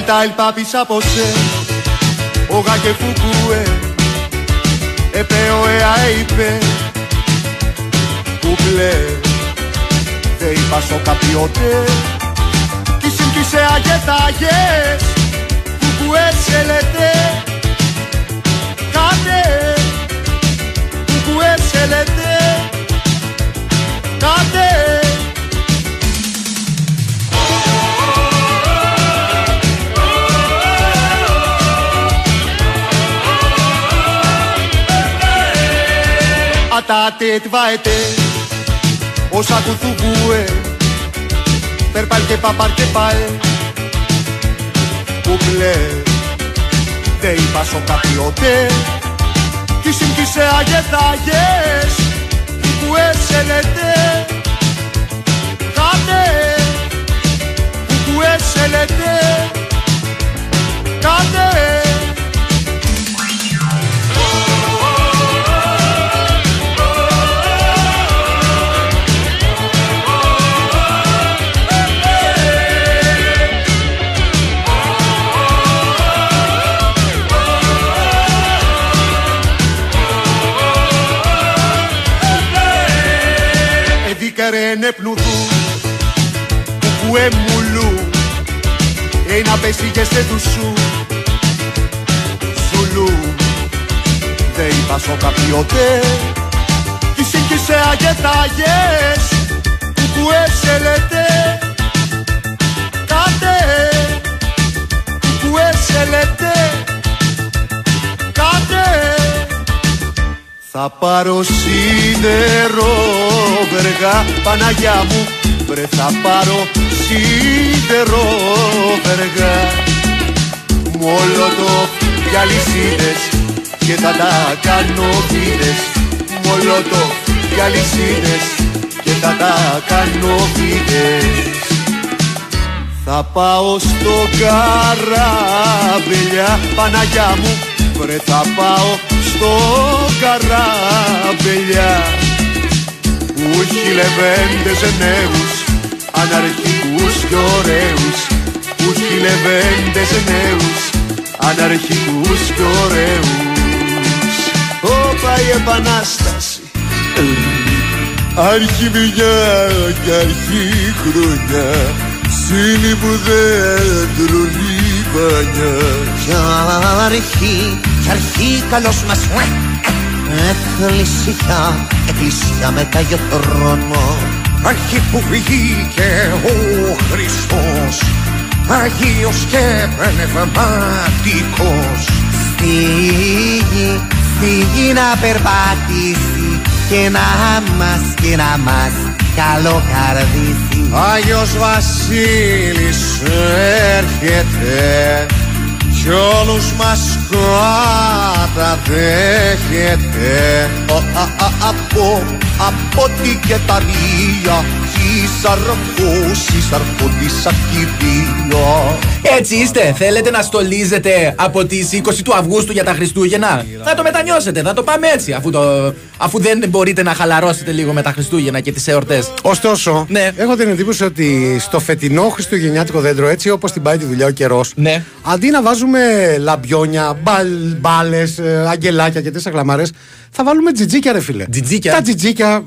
Delta el papi Sapose, Oga que Fukue, Epeo ea eipe, Κουπλέ, δεν είπα στο καπιότε Κι συμπτήσε αγετάγες, Κουκουέ σε λέτε, Κάτε, Κουκουέ σε λέτε, Κάτε, Atate tvaete Όσα κουθουβούε Περπάλ και παπάρ και πάε. Κουμπλέ Δε είπας σο καπιότε Κι συμπτήσε αγεθάγες Κουκουέ σε λέτε Κάτε Κουκουέ σε λέτε Κάτε Εδίκαρε πνουδού Κουκουέ μουλού Ένα πέσει σε του σου Ζουλού Δε είπα σο καπιότε Κι σύγκυσε αγετάγες Κουκουέ σε λέτε Κάτε θα πάρω σίδερο βεργά Παναγιά μου. Βρε θα πάρω σίδερο βεργά. Μολότο για λυσίδες και θα τα κάνω βίδες Μολότο για λυσίδες και θα τα κάνω βίδες θα πάω στο καράβελια Παναγιά μου. Βρε θα πάω στο καράβελια που έχει λεβέντες νέους αναρχικούς και ωραίους. Που έχει λεβέντες νέους αναρχικούς και ωραίους. Όπα η επανάσταση. Αρχή δουλειά και αρχή χρονιά Σύλλη που δέντρο λιβανιά Κι αρχή, κι αρχή καλός μας ουε, Εκκλησιά, εκκλησιά με Άγιο Θρόνο Αρχή που βγήκε ο Χριστός Αγίος και πνευματικός. Στη γη, στη γη να περπατήσει Και να μας, και να μας καλοκαρδίσει. Άγιος Βασίλης έρχεται κι όλους μας καταδέχεται Α, α, α, από, από τι και τα μία Σαρκό, σαρκό της ακυρία Έτσι είστε. Θέλετε να στολίζετε από τις 20 του Αυγούστου για τα Χριστούγεννα; Θα το μετανιώσετε. Θα το πάμε έτσι. Αφού, το, αφού δεν μπορείτε να χαλαρώσετε λίγο με τα Χριστούγεννα και τις εορτές. Ωστόσο, Ναι. έχω την εντύπωση ότι στο φετινό Χριστουγεννιάτικο δέντρο, έτσι όπως την πάει τη δουλειά ο καιρός, Ναι. αντί να βάζουμε λαμπιόνια, μπάλες, αγγελάκια και τέτοια κλαμάρε, θα βάλουμε τζιτζίκια, ρε φίλε. Τζιτζίκια. Τα τζιτζίκια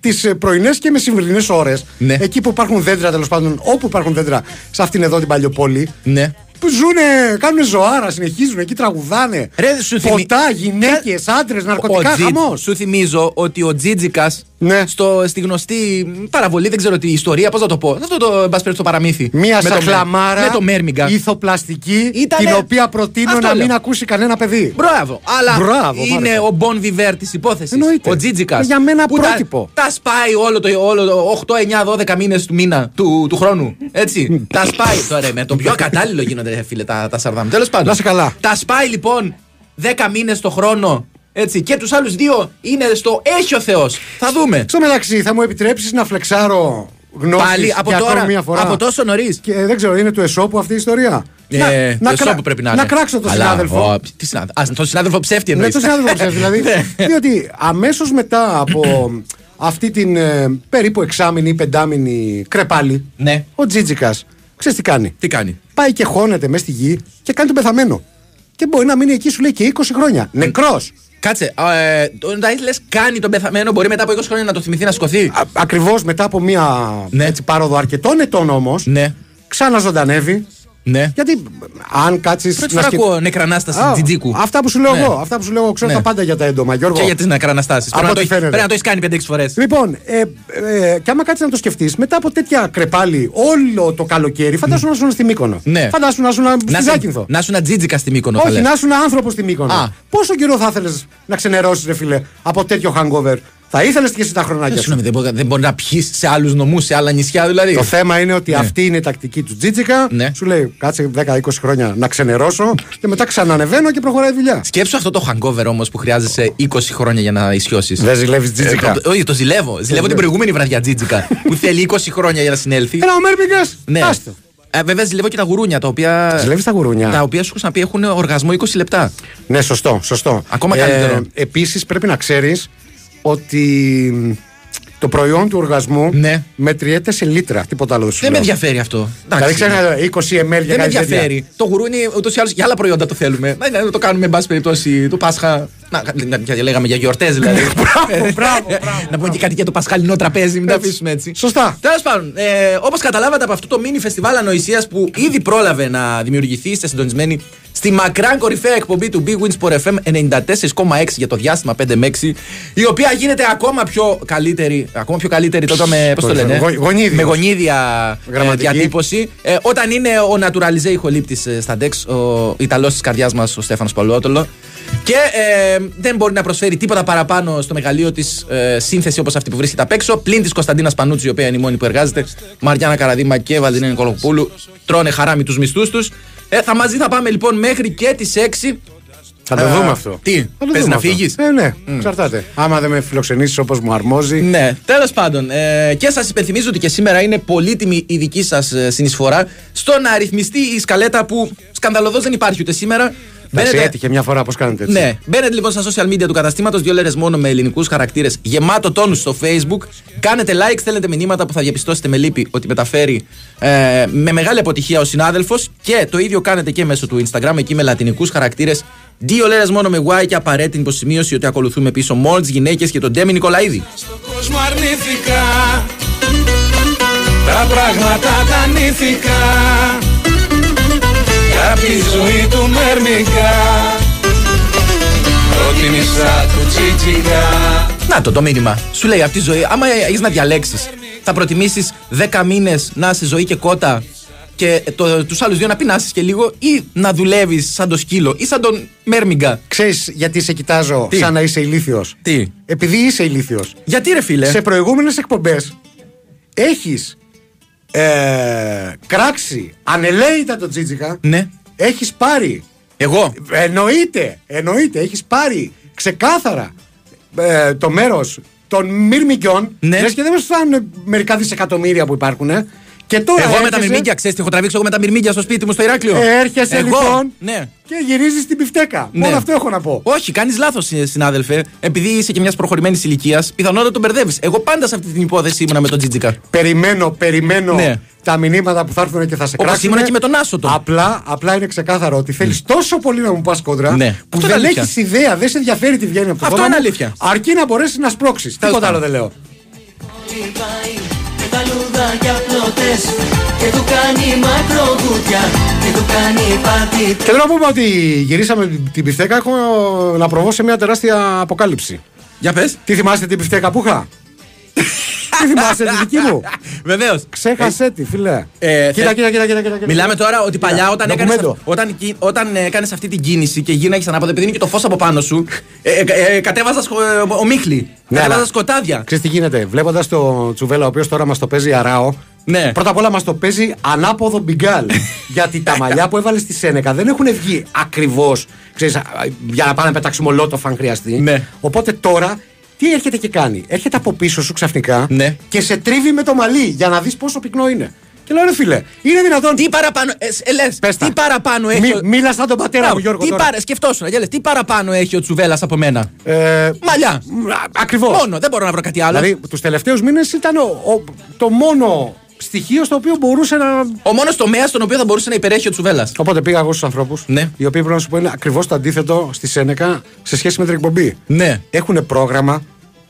τις πρωινές και μεσημβρινές ώρες. Ναι. Εκεί που υπάρχουν δέντρα, τέλος πάντων, όπου υπάρχουν δέντρα, σε αυτήν εδώ την παλιοπόλη. Ναι. Που ζουνε, κάνουν ζωάρα, συνεχίζουν εκεί, τραγουδάνε. Ρε, σου θυμι- Ποτά, γυναίκες, άντρες, ναρκωτικά, Ο Τζι- χαμός. Σου θυμίζω ότι ο Τζίτζικα Ναι. στο, στη γνωστή παραβολή, δεν ξέρω τι ιστορία, πώς να το πω. Αυτό το, εν πάση περιπτώσει, το παραμύθι. Μία Με το Μέ- σαχλαμάρα Με το Μέρμιγκα. ηθοπλαστική, Ήτανε- την οποία προτείνω Αυτό να μην λέω. ακούσει κανένα παιδί. Μπράβο. Αλλά Μπράβο, μ' είναι άρεσε. ο Μπον Βιβέρ της υπόθεσης. Εννοείται. Ο Τζίτζικα. Για μένα πρότυπο. Τα, τα σπάει όλο το, όλο το 8, 9, 12 μήνες του μήνα του, του χρόνου. Έτσι. τα σπάει τώρα. Με το πιο ακατάλληλο γίνονται, φίλε, τα, τα σαρδάμ. Τέλος πάντων. Να είσαι καλά. Τα σπάει λοιπόν 10 μήνες το χρόνο. Έτσι. Και τους άλλους δύο είναι στο έχει ο Θεός. Θα δούμε. Στο μεταξύ, θα μου επιτρέψεις να φλεξάρω γνώσεις Πάλι από για τώρα. ακόμη μία φορά. Από τόσο νωρίς. Και δεν ξέρω, είναι του Εσώπου αυτή η ιστορία; Ε, το εσώπου πρέπει να είναι. να κράξω τον Αλλά, συνάδελφο. ο, τι συνάδελφο. Α, τον συνάδελφο ψεύτη Ναι, εννοείς. τον συνάδελφο ξέρεις, δηλαδή. Ναι. διότι αμέσως μετά από αυτή την ε, περίπου εξάμηνη ή πεντάμηνη κρεπάλη, Ναι. ο Τζίτζικας Ξέρεις τι κάνει; Τι κάνει; Πάει και χώνεται μέσα στη γη και κάνει τον πεθαμένο. Και μπορεί να μείνει εκεί, σου λέει και 20 χρόνια. Νεκρός. Κάτσε, ε, όταν λες κάνει τον πεθαμένο, μπορεί μετά από 20 χρόνια να το θυμηθεί να σηκωθεί. Ακριβώς μετά από μία Ναι. έτσι, πάροδο αρκετών ετών όμως, Ναι, ξαναζωντανεύει. Ναι. Γιατί αν κάτσεις. Πρώτη φορά ακούω νεκρανάσταση τζιτζίκου. Αυτά που σου λέω Ναι. εγώ. Αυτά που σου λέω εγώ. Ξέρω Ναι. τα πάντα για τα έντομα, Γιώργο. Και για τις νεκραναστάσεις. Από Πρέπει, να ό,τι το- φαίνεται. πρέπει να το έχεις κάνει 5-6 φορές. Λοιπόν, ε, ε, και άμα κάτσεις να το σκεφτείς, μετά από τέτοια κρεπάλι όλο το καλοκαίρι, φαντάσου να ήσουν στη Μύκονο. Ναι. Φαντάσου να ήσουν στη Να Ζάκυνθο. σου- να σου ένα τζίτζικα στη Μύκονο. θα Όχι, λες. να ήσουν άνθρωπος στη Μύκονο. Α. Πόσο καιρό θα ήθελες να ξενερώσεις, ρε φίλε, από τέτοιο hangover; Θα ήθελες και εσύ τα χρονάκια Ε, σου. Συγγνώμη, δεν μπορεί, δεν μπορεί να πιεις σε άλλους νομούς, σε άλλα νησιά δηλαδή. Το θέμα είναι ότι αυτή είναι η τακτική του Τζίτζικα. Ναι. Σου λέει κάτσε 10-20 χρόνια να ξενερώσω και μετά ξανανεβαίνω και προχωράει η δουλειά. Σκέψου αυτό το hangover όμως που χρειάζεσαι 20 χρόνια για να ισιώσεις. Δεν ζηλεύεις Τζίτζικα. Ε, όχι, το ζηλεύω. Ζηλεύω την προηγούμενη βραδιά τζίτζικα που θέλει 20 χρόνια για να συνέλθει. Ένα ο Μέρπιγκα. Ναι. Άστο. Ε, βέβαια, ζηλεύω και τα γουρούνια τα οποία. Ζηλεύεις τα γουρούνια; Τα οποία σου έχω ξαναπεί έχουν οργασμό 20 λεπτά. Ναι, σωστό, σωστό. Ακόμα καλύτερο. Επίσης πρέπει να ξέρεις ότι το προϊόν του οργασμού Ναι. μετριέται σε λίτρα. Τίποτα άλλο δεν σου Δεν με λέω. ενδιαφέρει αυτό. Δηλαδή Εντάξει. ξέρει 20 ml για Δεν με κάτι τέτοια. ενδιαφέρει. Το γουρούνι ούτως ή άλλως για άλλα προϊόντα το θέλουμε. Να, να το κάνουμε, εν πάση περιπτώσει, το Πάσχα. Να, να, να- λέγαμε για γιορτές δηλαδή. Μπράβο, μπράβο, να πούμε και κάτι για το πασχαλινό τραπέζι, μην τα αφήσουμε έτσι. Σωστά. Τέλος πάντων, ε, όπως καταλάβατε από αυτό το mini φεστιβάλ ανοησίας που ήδη πρόλαβε να δημιουργηθεί, είστε συντονισμένοι στη μακράν κορυφαία εκπομπή του Big Wins for FM 94,6 για το διάστημα 5 με 6, η οποία γίνεται ακόμα πιο καλύτερη, ακόμα πιο καλύτερη τότε με, πώς το λένε, Γο- γονίδιος. με γονίδια ε, Γραμματική. διατύπωση. Ε, όταν είναι ο Naturalize ηχολήπτης ε, στα Dex, ο Ιταλός της καρδιάς μας, ο Στέφανος Παλαιότολο. Και ε, δεν μπορεί να προσφέρει τίποτα παραπάνω στο μεγαλείο της ε, σύνθεση όπως αυτή που βρίσκεται απ' έξω. Πλην της Κωνσταντίνας Πανούτσι, η οποία είναι η μόνη που εργάζεται. Μαριάννα Καραδίμα και Βαλτινέ Νικολοπούλου τρώνε χαράμι τους μισθούς τους. Ε, θα μαζί θα πάμε λοιπόν μέχρι και τις 6. Θα το Ε, δούμε αυτό. τι, Θα το πες δούμε να αυτό. φύγεις; Ε, ναι, εξαρτάται. Άμα δεν με φιλοξενήσεις όπως μου αρμόζει. Ναι, τέλος πάντων. Ε, και σας υπενθυμίζω ότι και σήμερα είναι πολύτιμη η δική σας συνεισφορά στο να αριθμιστεί η σκαλέτα που σκανδαλωδώς δεν υπάρχει ούτε σήμερα. Εντάξει, έτυχε μια φορά πώ κάνετε έτσι. Ναι, μπαίνετε λοιπόν στα social media του καταστήματος, δύο λέρες μόνο με ελληνικούς χαρακτήρες, γεμάτο τόνους στο Facebook. Κάνετε like, στέλνετε μηνύματα που θα διαπιστώσετε με λύπη ότι μεταφέρει ε, με μεγάλη αποτυχία ο συνάδελφος. Και το ίδιο κάνετε και μέσω του Instagram, εκεί με λατινικούς χαρακτήρες. Δύο λέρες μόνο με Y και απαραίτητη υποσημείωση ότι ακολουθούμε πίσω μόλτ, γυναίκες και τον Ντέμι Νικολαίδη. Στον κόσμο αρνήθηκα Τα πράγματα τα ανήθηκα Απ' τη ζωή του Μερμικά Προτίμησα του Τσίτσικα Να το το μήνυμα. Σου λέει αυτή η ζωή, άμα έχεις να διαλέξεις, θα προτιμήσεις 10 μήνες να είσαι ζωή και κότα και το, τους άλλους δύο να πεινάσεις και λίγο ή να δουλεύεις σαν το σκύλο ή σαν τον Μέρμιγκα; Ξέρεις γιατί σε κοιτάζω Τι; σαν να είσαι ηλίθιος; Τι; Επειδή είσαι ηλίθιος. Γιατί ρε φίλε; Σε προηγούμενες εκπομπές έχεις ε, κράξει ανελαίητα το Τζίτζικα. Ναι. Έχεις πάρει. Εγώ. Εννοείται, εννοείται, έχεις πάρει ξεκάθαρα ε, το μέρος των μυρμικιών. Ναι. Λες και δεν μας φτάνουν μερικά δισεκατομμύρια που υπάρχουν. ε. Και τώρα Εγώ με τα έρχεσαι- μυρμήγκια, ξέρεις τι έχω τραβήξει εγώ με τα μυρμήγκια στο σπίτι μου στο Ηράκλειο. Ε, έρχεσαι εγώ. λοιπόν Ναι. και γυρίζεις την πιφτέκα. Ναι. Μόνο αυτό έχω να πω. Όχι, κάνεις λάθος, συνάδελφε. Επειδή είσαι και μιας προχωρημένης ηλικίας, πιθανότατα τον μπερδεύεις. Εγώ πάντα σε αυτή την υπόθεση ήμουνα με τον Τζίτζικα. Περιμένω, περιμένω Ναι. τα μηνύματα που θα έρθουν και θα σε Όπως κράξουν. ήμουνα και με τον Άσο τον. Απλά, απλά είναι ξεκάθαρο ότι θέλεις τόσο πολύ να μου πας κόντρα Ναι. που Αυτό δεν είναι αλήθεια. έχεις ιδέα, δεν σε ενδιαφέρει τι βγαίνει από το Αυτό στόμα είναι μου, αλήθεια. Αρκεί να μπορέσεις να σπρώξεις. Τίποτα πάντων. άλλο δεν λέω. Με τα λουδάκια πλωτές Και του κάνει μακροκούτια Και του κάνει πάρτι Και τώρα που είπα ότι γυρίσαμε την πιφτέκα, έχω να προβώ σε μια τεράστια αποκάλυψη. Για πες. Τι θυμάστε την πιφτέκα που είχα; Τι θυμάστε τη δική μου. Βεβαίως. Ξέχασε τη, φιλέ. Ε, κοίτα, θε- κοίτα, κοίτα, κοίτα, κοίτα. Μιλάμε τώρα ότι Κοίτα, παλιά όταν έκανες, ντοκουμέντο. όταν, κι- όταν έκανες αυτή την κίνηση και γίναγες ανάποδα, επειδή είναι και το φως από πάνω σου, ε, ε, ε, κατέβαζας σκο, ε, ομίχλη. Ναι, κατέβαζας αλλά- σκοτάδια. Ξέρεις τι γίνεται, βλέποντας το Τσουβέλα, ο οποίος τώρα μας το παίζει αράο. Ναι. Πρώτα απ' όλα μας το παίζει ανάποδο μπιγκάλ. γιατί τα μαλλιά που έβαλες στη Σένεκα δεν έχουν βγει ακριβώς για να πάνε να πετάξει μολότοφ αν χρειαστεί. Ναι. Οπότε τώρα τι έρχεται και κάνει. Έρχεται από πίσω σου ξαφνικά Ναι. και σε τρίβει με το μαλλί για να δεις πόσο πυκνό είναι. Και λέω ρε φίλε, είναι δυνατόν. Τι παραπάνω, ε, ε, λες, Πες τα. τι παραπάνω έχει. Μη, ο- μίλας σαν τον πατέρα Μπράβο, μου, Γιώργο. τι τώρα. παρα... Σκεφτόσουν, για λες, τι παραπάνω έχει ο Τσουβέλας από μένα; Ε, Μαλλιά. Ακριβώς. Μόνο, δεν μπορώ να βρω κάτι άλλο. Δηλαδή, τους τελευταίους μήνες ήταν ο- ο- το μόνο στοιχείο στο οποίο μπορούσε να. Ο μόνος τομέας στον οποίο θα μπορούσε να υπερέχει ο Τσουβέλλα. Οπότε πήγα εγώ στους ανθρώπους. Ναι. Οι οποίοι πρέπει να σου πω είναι ακριβώς το αντίθετο στη Σένεκα σε σχέση με την εκπομπή. Ναι. Έχουν πρόγραμμα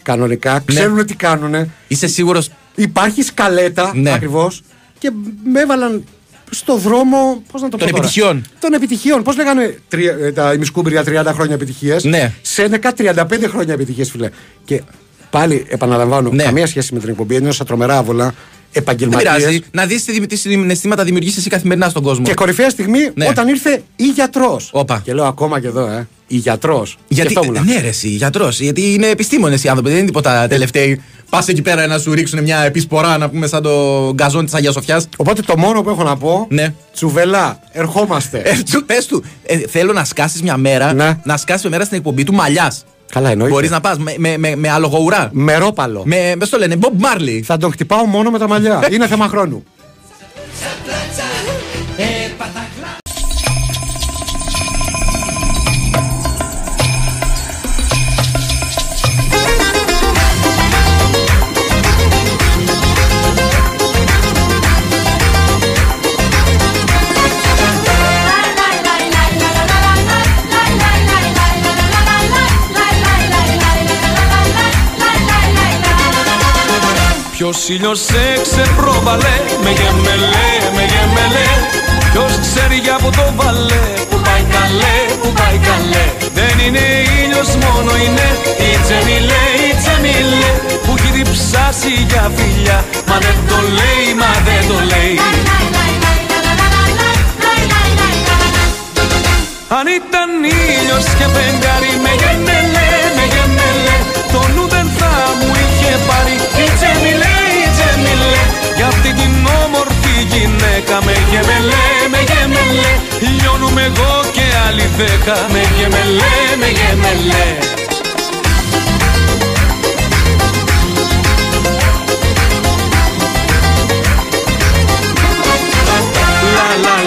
κανονικά, ξέρουν τι κάνουν. Είσαι σίγουρο. Υπάρχει σκαλέτα Ναι. ακριβώς και με έβαλαν στο δρόμο. Πώς να το πω. Των τώρα. επιτυχιών. Των επιτυχιών. Πώς λέγανε τρία- ε, τα ημισκούμπρια 30 χρόνια επιτυχίες; Ναι. Σένεκα 35 χρόνια επιτυχίες, φιλέ. Και πάλι επαναλαμβάνω, Ναι. καμία σχέση με την εκπομπή. Ένιωσα τρομερά άβολα. Δεν Επαγγελματίε. πειράζει. Να δεις τι, τι συναισθήματα δημιουργεί εσύ καθημερινά στον κόσμο. Και κορυφαία στιγμή Ναι. όταν ήρθε η γιατρός. Όπα. Και λέω ακόμα και εδώ, ε. Η γιατρός. Γιατί, ναι, ρε, εσύ, γιατρός. Γιατί είναι επιστήμονες οι άνθρωποι, δεν είναι τίποτα τελευταίοι. Πας εκεί πέρα να σου ρίξουν μια επισπορά, να πούμε, σαν το γκαζόν της Αγίας Σοφιάς. Οπότε το μόνο που έχω να πω. Ναι. Τσουβελά, ερχόμαστε. Ε, Πες του, ε, θέλω να σκάσεις μια μέρα, Ναι. να σκάσεις μια μέρα στην εκπομπή του μαλλιά. Καλά, εννοείται. Μπορείς να πας με, με, με, με αλογοουρά. Μερόπαλο. Με, με στο λένε, Bob Marley. Θα τον χτυπάω μόνο με τα μαλλιά. Είναι θέμα χρόνου. Ποιος ήλιος σε ξεπρόβαλε Με γεμελέ, με γεμελέ. Ποιος ξέρει για που το βάλε Που πάει καλέ, που πάει καλέ. Δεν είναι ήλιος μόνο είναι Η Τζεμιλέ, η Τζεμιλέ. Που έχει διψάσει για φιλιά Μα δεν το λέει, μα δεν το λέει. Αν ήταν ήλιος και φεγγάρι με γεμελέ, με γεμελέ γυναίκα με γεμελέ, με γεμελέ. Λιώνουμε εγώ και άλλη δέκα. Με γεμελέ, με γεμελέ. La la la la la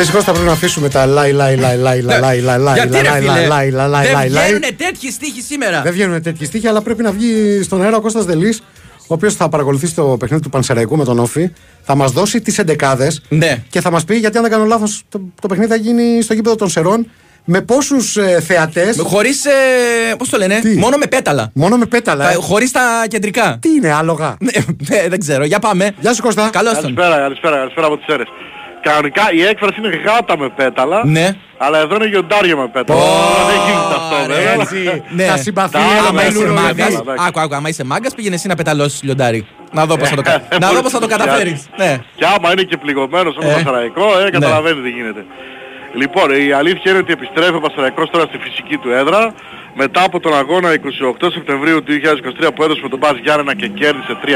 Δυστυχώς θα πρέπει να αφήσουμε τα λάι, λάι, λάι, λάι, λάι, λάι, λάι, λάι, Γιατί ρε λάι, φίλε, λάι, λάι, λάι, λάι, δεν λάι, λάι. βγαίνουν τέτοιοι στίχοι σήμερα. Δεν βγαίνουν τέτοιοι στίχοι, αλλά πρέπει να βγει στον αέρα ο Κώστας Δελής, ο οποίος θα παρακολουθήσει το παιχνίδι του Πανσεραϊκού με τον Όφη, θα μας δώσει τις εντεκάδες Ναι. και θα μας πει, γιατί αν δεν κάνω λάθος, το, το παιχνίδι θα γίνει στο γήπεδο των Σερών, με πόσους ε, θεατές, Χωρίς. Ε, Πώς το λένε, Τι; μόνο με πέταλα. μόνο με πέταλα. ε; Χωρίς τα κεντρικά. Τι είναι, άλογα; Ναι, ναι, δεν ξέρω. Για πάμε. Γεια σου Κώστα. Καλώς τον. Καλησπέρα, καλησπέρα, καλησπέρα από τις αίρες. Κανονικά η έκφραση είναι γάτα με πέταλα, Ναι. αλλά εδώ είναι γιοντάρια με πέταλα. Ω, δεν γίνεται αυτό, ρε, βέβαια. Έτσι, Ναι. θα συμπαθεί Τα ένα άλλα Άμα είσαι Λουλουρού, μάγκα. εντάξει. Άκου, άκου. Άμα είσαι μάγκα, πήγαινε εσύ να πεταλώσει λιοντάρι. Να δω πώ θα το, κα- Ε, να δω πώς θα το πολύ- καταφέρει. Ναι. Και άμα είναι και πληγωμένος όπως Ε. το Πασαραϊκό, ε, καταλαβαίνετε τι γίνεται. Λοιπόν, η αλήθεια είναι ότι επιστρέφει ο Πασαραϊκός τώρα στη φυσική του έδρα μετά από τον αγώνα 28 Σεπτεμβρίου του 2023 που έδωσε με τον Μπάς Γιάννενα και κέρδισε 3-2.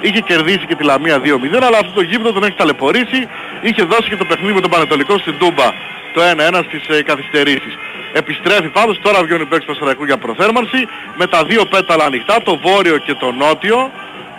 Είχε κερδίσει και τη Λαμία 2-0, αλλά αυτό το γήπεδο τον έχει ταλαιπωρήσει. Είχε δώσει και το παιχνίδι με τον Πανετολικό στην Τούμπα το 1-1 στις ε, καθυστερήσεις. Επιστρέφει πάντως, τώρα βγαίνει ο παίκτης του Πασαραϊκού για προθέρμανση με τα δύο πέταλα ανοιχτά, το βόρειο και το νότιο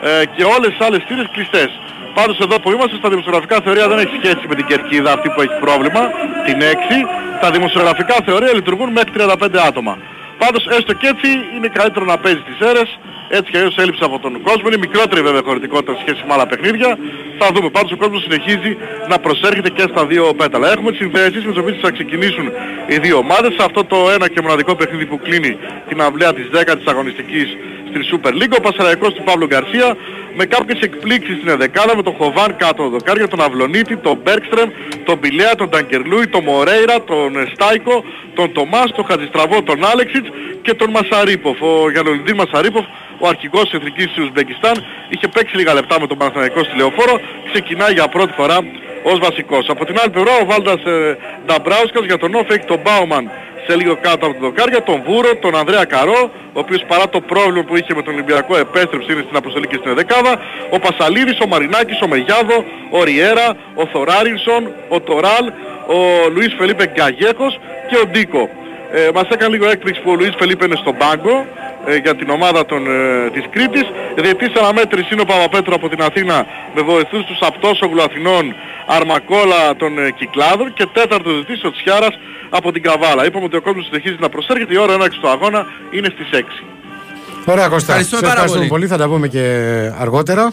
ε, και όλες τις άλλες στήρες κλειστές. Πάντως εδώ που είμαστε στα δημοσιογραφικά θεωρία δεν έχει σχέση με την κερκίδα αυτή που έχει πρόβλημα, την 6. Τα δημοσιογραφικά θεωρία λειτουργούν μέχρι 35 άτομα. Πάντως έστω και έτσι είναι καλύτερο να παίζει τις αίρες, έτσι και αλλιώς έλειψε από τον κόσμο. Είναι μικρότερη βέβαια χωρητικότητα σε σχέση με άλλα παιχνίδια. Θα δούμε. Πάντως ο κόσμος συνεχίζει να προσέρχεται και στα δύο πέταλα. Έχουμε τις συνθέσεις με τις οποίες θα ξεκινήσουν οι δύο ομάδες. Σε αυτό το ένα και μοναδικό παιχνίδι που κλείνει την αυλαία της 10ης αγωνιστικής στην Super League. Ο Πασαραϊκός του Παύλου Γκαρσία με κάποιες εκπλήξεις στην εδεκάδα με τον Χοβάν κάτω το δοκάρια, τον Αυλονίτη, τον Μπέρκστρεμ, τον Μπιλέα, τον Ταγκερλούι, τον Μορέιρα, τον ε, Στάικο, τον Τομάς, τον Χατζηστραβό, τον Άλεξιτς και τον Μασαρίποφ. Ο Γιαννολιδίν Μασαρίποφ, ο αρχηγός της Εθνικής της Ουσμπεκιστάν, είχε παίξει λίγα λεπτά με τον Παναθηναϊκό στη Λεωφόρο, ξεκινάει για πρώτη φορά ως βασικός. Από την άλλη πλευρά ο Βάλτας ε, Νταμπράουσκας για τον Όφ έχει τον Μπάουμαν σε λίγο κάτω από την δοκάρια, τον Βούρο, τον Ανδρέα Καρό, ο οποίος παρά το πρόβλημα που είχε με τον Ολυμπιακό επέστρεψε είναι στην αποστολή και στην δεκάδα, ο Πασαλίδης, ο Μαρινάκης, ο Μεγιάδο, ο Ριέρα, ο Θοράρισον, ο Τοράλ, ο Λουίς Φελίπε Γκαγέχος και ο Ντίκο. Ε, μας έκανε λίγο έκπληξη που ο Λουίς Φελίπε είναι στον πάγκο ε, για την ομάδα των, ε, της Κρήτης. Διετής αναμέτρηση είναι ο Παπαπέτρου από την Αθήνα με βοηθούς τους Απτόσογλου Αθηνών, Αρμακόλα των ε, Κυκλάδων και τέταρτος διετής ο Τσιάρας από την Καβάλα. Είπαμε ότι ο κόσμος συνεχίζει να προσέρχεται, η ώρα έναρξη του αγώνα είναι στις 6. Ωραία Κώστα, Ευχαριστούμε Σε πάρα ευχαριστούμε πολύ. πολύ. Θα τα πούμε και αργότερα.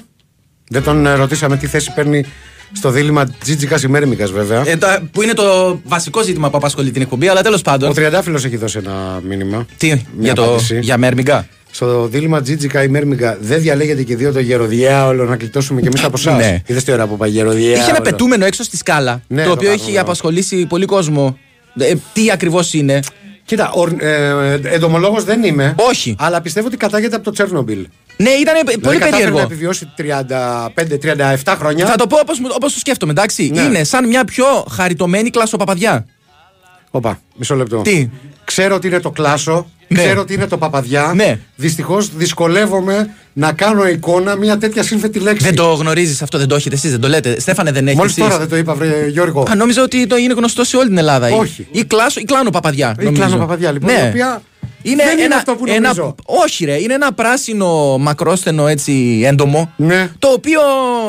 Δεν τον ε, ρωτήσαμε τι θέση παίρνει στο δίλημα Τζίτζικας ή Μέρμικας βέβαια. Ε, το- που είναι το βασικό ζήτημα που απασχολεί την εκπομπή, αλλά τέλος πάντων. Ο Τριαντάφυλλος έχει δώσει ένα μήνυμα. Τι, για, το, απάντηση. για Μέρμιγκα; Στο δίλημα Τζίτζικα ή Μέρμιγκα δεν διαλέγετε και δύο το γεροδιάολο να κλειτώσουμε και εμείς από εσάς. Ναι. Είδες τι ώρα που πάει γεροδιάολο. Είχε ένα πετούμενο έξω στη σκάλα, Ναι, το το οποίο κάνω, έχει ναι. απασχολήσει πολύ κόσμο. Ε, τι ακριβώς είναι; Κοίτα, ο, ε, εντομολόγος δεν είμαι. Όχι. Αλλά πιστεύω ότι κατάγεται από το Τσέρνομπιλ. Ναι, ήταν πολύ Δηλαδή κατάφερε περίεργο. να επιβιώσει 35-37 χρόνια. Θα το πω όπως, μου- όπως το σκέφτομαι, εντάξει. Ναι. Είναι σαν μια πιο χαριτωμένη κλασοπαπαδιά. Οπα, μισό λεπτό. Τι; Ξέρω ότι είναι το κλάσο, Ναι. ξέρω ότι είναι το παπαδιά. Ναι. Δυστυχώς δυσκολεύομαι να κάνω εικόνα μια τέτοια σύνθετη λέξη. Δεν το γνωρίζεις αυτό, δεν το έχετε εσείς, δεν το λέτε. Στέφανε, δεν έχεις. Μόλις εσείς; τώρα δεν το είπα, βρε, Γιώργο. Α, νόμιζα ότι το είναι γνωστό σε όλη την Ελλάδα. Όχι. Ή, ή, κλάσο, ή κλάνο παπαδιά. Η νομίζω. κλάνο παπαδιά, λοιπόν, Ναι. η οποία Είναι δεν είναι ένα, αυτό που ένα, νομίζω. όχι ρε, είναι ένα πράσινο μακρόστενο έτσι έντομο Ναι. Το οποίο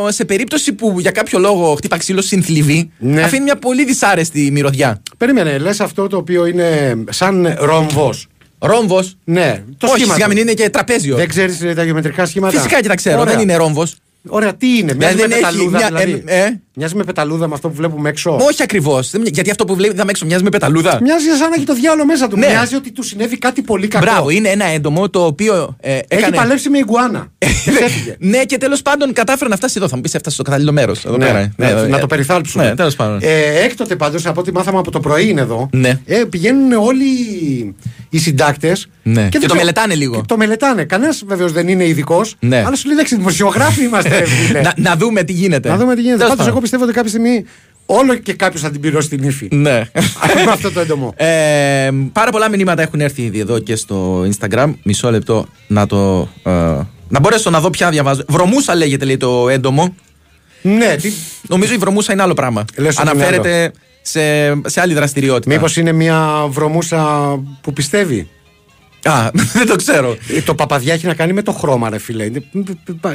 σε περίπτωση που για κάποιο λόγο χτύπα ξύλο συνθλιβεί Ναι. Αφήνει μια πολύ δυσάρεστη μυρωδιά Περίμενε, λες αυτό το οποίο είναι σαν ρόμβος. Ρόμβος; Ναι, το Όχι, σχήμα. σιγά του. μην είναι και τραπέζιο Δεν ξέρεις τα γεωμετρικά σχήματα; Φυσικά και τα ξέρω, Ωραία. δεν είναι ρόμβος Ωραία, τι είναι, μοιάζει δεν με έχει πεταλούδα. μια- δηλαδή. ε, ε; Μοιάζει με πεταλούδα με αυτό που βλέπουμε έξω. Όχι ακριβώς. Γιατί αυτό που βλέπει έξω μοιάζει με πεταλούδα. Μοιάζει σαν να έχει το διάλογο μέσα του. Ναι. Μοιάζει ότι του συνέβη κάτι πολύ κακό. Μπράβο, είναι ένα έντομο το οποίο ε, Έχει έκανε. παλέψει με ιγκουάνα. Ξέφυγε. ναι, και τέλος πάντων κατάφερε να φτάσει εδώ. Θα μου πεις, έφτασε στο κατάλληλο μέρος. Ναι, πέρα. να, ε, να ε, το περιθάλψουμε. Ναι, τέλος πάντων. Ε, έκτοτε πάντως, από ό,τι μάθαμε από το πρωί είναι εδώ, Ναι. ε, πηγαίνουν όλοι οι συντάκτες. Ναι. Και το μελετάνε λίγο. το μελετάνε. Κανένας βεβαίως δεν είναι ειδικός. Ναι. Αλλά σου λέει εντάξει, δημοσιογράφοι είμαστε. ρε φίλε. να, να δούμε τι γίνεται. Να δούμε τι γίνεται. Τέλος Πάντως, πάντων. εγώ πιστεύω ότι κάποια στιγμή όλο και κάποιος θα την πληρώσει την ύφη. Ναι. με αυτό το έντομο. Ε, πάρα πολλά μηνύματα έχουν έρθει ήδη εδώ και στο Instagram. Μισό λεπτό να το. ε, να μπορέσω να δω ποια διαβάζω. Βρωμούσα λέγεται λέει το έντομο. ναι, τι... Νομίζω η βρωμούσα είναι άλλο πράγμα. Λες ότι είναι Αναφέρεται σε, σε άλλη δραστηριότητα. Μήπως είναι μια βρωμούσα που πιστεύει; Α, δεν το ξέρω. Ε, Το παπαδιά έχει να κάνει με το χρώμα, ρε φίλε.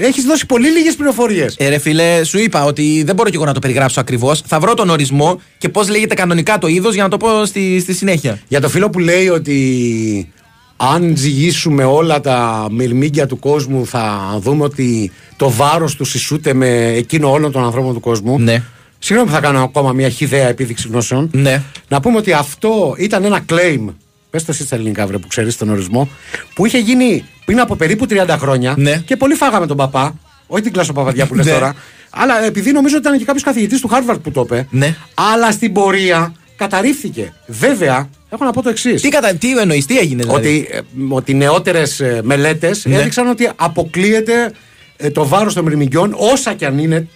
Έχεις δώσει πολύ λίγες πληροφορίες. Ε, ρε φίλε, σου είπα ότι δεν μπορώ και εγώ να το περιγράψω ακριβώς. Θα βρω τον ορισμό και πώς λέγεται κανονικά το είδος για να το πω στη, στη συνέχεια. Για το φίλο που λέει ότι αν ζυγίσουμε όλα τα μυρμήγκια του κόσμου θα δούμε ότι το βάρος του συσούται με εκείνο όλων των ανθρώπων του κόσμου. Ναι. Συγγνώμη που θα κάνω ακόμα μια χιδέα επίδειξη γνώσεων. Ναι. Να πούμε ότι αυτό ήταν ένα claim, πες το εσύ στα ελληνικά βρε που ξέρεις τον ορισμό, που είχε γίνει πριν από περίπου 30 χρόνια Ναι. και πολύ φάγαμε τον παπά, όχι την κλάσο παπαδιά που λες Ναι. τώρα, αλλά επειδή νομίζω ότι ήταν και κάποιος καθηγητής του Harvard που το είπε, Ναι. αλλά στην πορεία καταρρίφθηκε. Βέβαια, έχω να πω το εξής. Τι, κατα... τι εννοείς, τι έγινε δηλαδή; Ότι, ε, ότι νεότερες μελέτες Ναι. έδειξαν ότι αποκλείεται ε, το βάρος των μυρμηγκιών, όσα και αν είναι